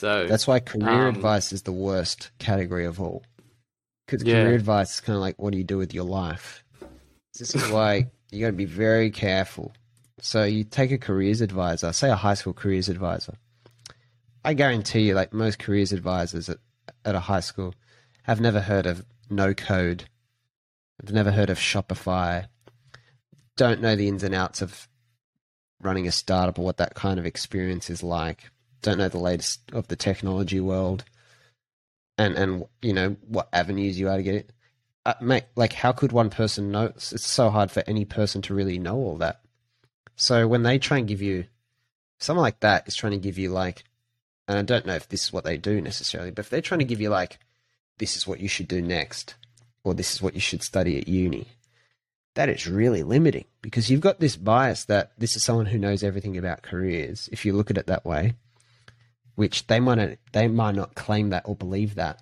So That's why career um, advice is the worst category of all. Because Yeah. career advice is kind of like, what do you do with your life? This is why you got to be very careful. So you take a careers advisor, say a high school careers advisor. I guarantee you, like most careers advisors at, at a high school, have never heard of no code, have never heard of Shopify, don't know the ins and outs of running a startup or what that kind of experience is like don't know the latest of the technology world and and you know what avenues you are to get it. Uh, mate like how could one person know? It's, it's so hard for any person to really know all that. So when they try and give you someone like that is trying to give you like and i don't know if this is what they do necessarily but if they're trying to give you like this is what you should do next or this is what you should study at uni that is really limiting because you've got this bias that this is someone who knows everything about careers if you look at it that way which they might not, they might not claim that or believe that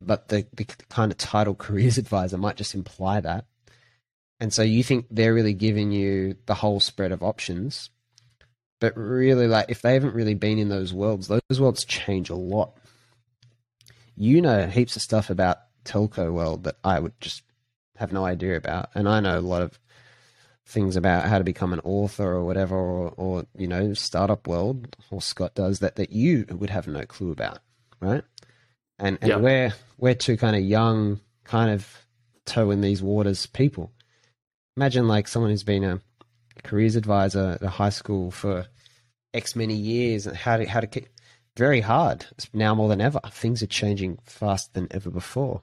but the, the kind of title careers advisor might just imply that. And so you think they're really giving you the whole spread of options but really like if they haven't really been in those worlds those worlds change a lot. You know heaps of stuff about telco world that i would just have no idea about and i know a lot of things about how to become an author or whatever or, or you know startup world or scott does that that you would have no clue about right? And and Yeah. we're we're two kind of young kind of toe in these waters people. Imagine like someone who's been a careers advisor at a high school for x many years and how to how to keep very hard It's now more than ever. Things are changing faster than ever before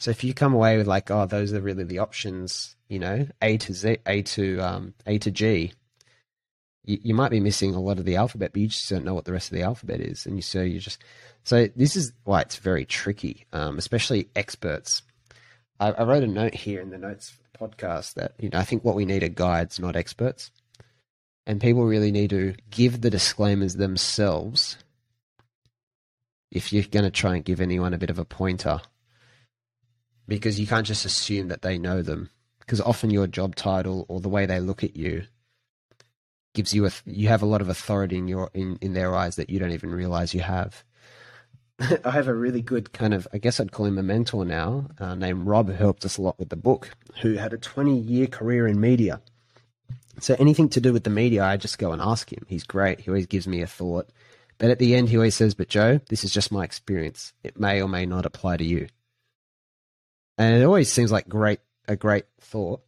so if you come away with like oh those are really the options you know a to z a to um a to g you, you might be missing a lot of the alphabet but you just don't know what the rest of the alphabet is. And you so you just so this is why it's very tricky um especially experts. I, I wrote a note here in the notes for the podcast that you know I think what we need are guides, not experts, and people really need to give the disclaimers themselves. If you're going to try and give anyone a bit of a pointer, because you can't just assume that they know them, because often your job title or the way they look at you gives you a you have a lot of authority in your in, in their eyes that you don't even realize you have. I have a really good kind of, I guess I'd call him a mentor now, uh, named Rob, who helped us a lot with the book, who had a 20 year career in media. So anything to do with the media, I just go and ask him. He's great. He always gives me a thought. But at the end, he always says, But Joe, this is just my experience. It may or may not apply to you. And it always seems like great, a great thought,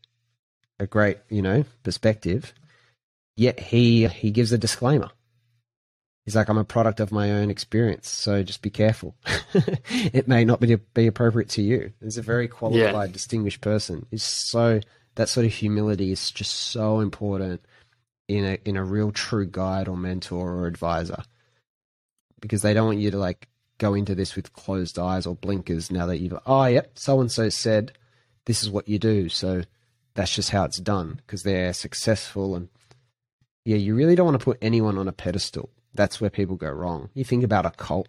a great, you know, perspective. Yet he, he gives a disclaimer. He's like, I'm a product of my own experience, so just be careful. it may not be, be appropriate to you. He's a very qualified, distinguished person. He's so that sort of humility is just so important in a in a real true guide or mentor or advisor, because they don't want you to like go into this with closed eyes or blinkers. Now that you've oh yep, so and so said this is what you do, so that's just how it's done because they're successful and yeah, you really don't want to put anyone on a pedestal that's where people go wrong. You think about a cult.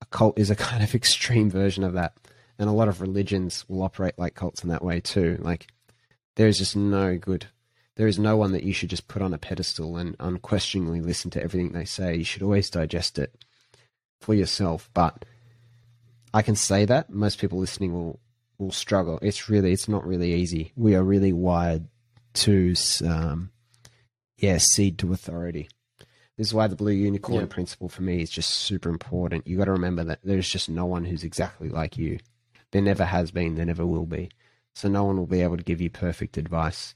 A cult is a kind of extreme version of that. And a lot of religions will operate like cults in that way too. Like there is just no good there is no one that you should just put on a pedestal and unquestioningly listen to everything they say. You should always digest it for yourself. But I can say that most people listening will will struggle. It's really it's not really easy. We are really wired to um yeah, cede to authority. This is why the blue unicorn Yeah. principle for me is just super important. You got to remember that there's just no one who's exactly like you. There never has been, there never will be. So no one will be able to give you perfect advice.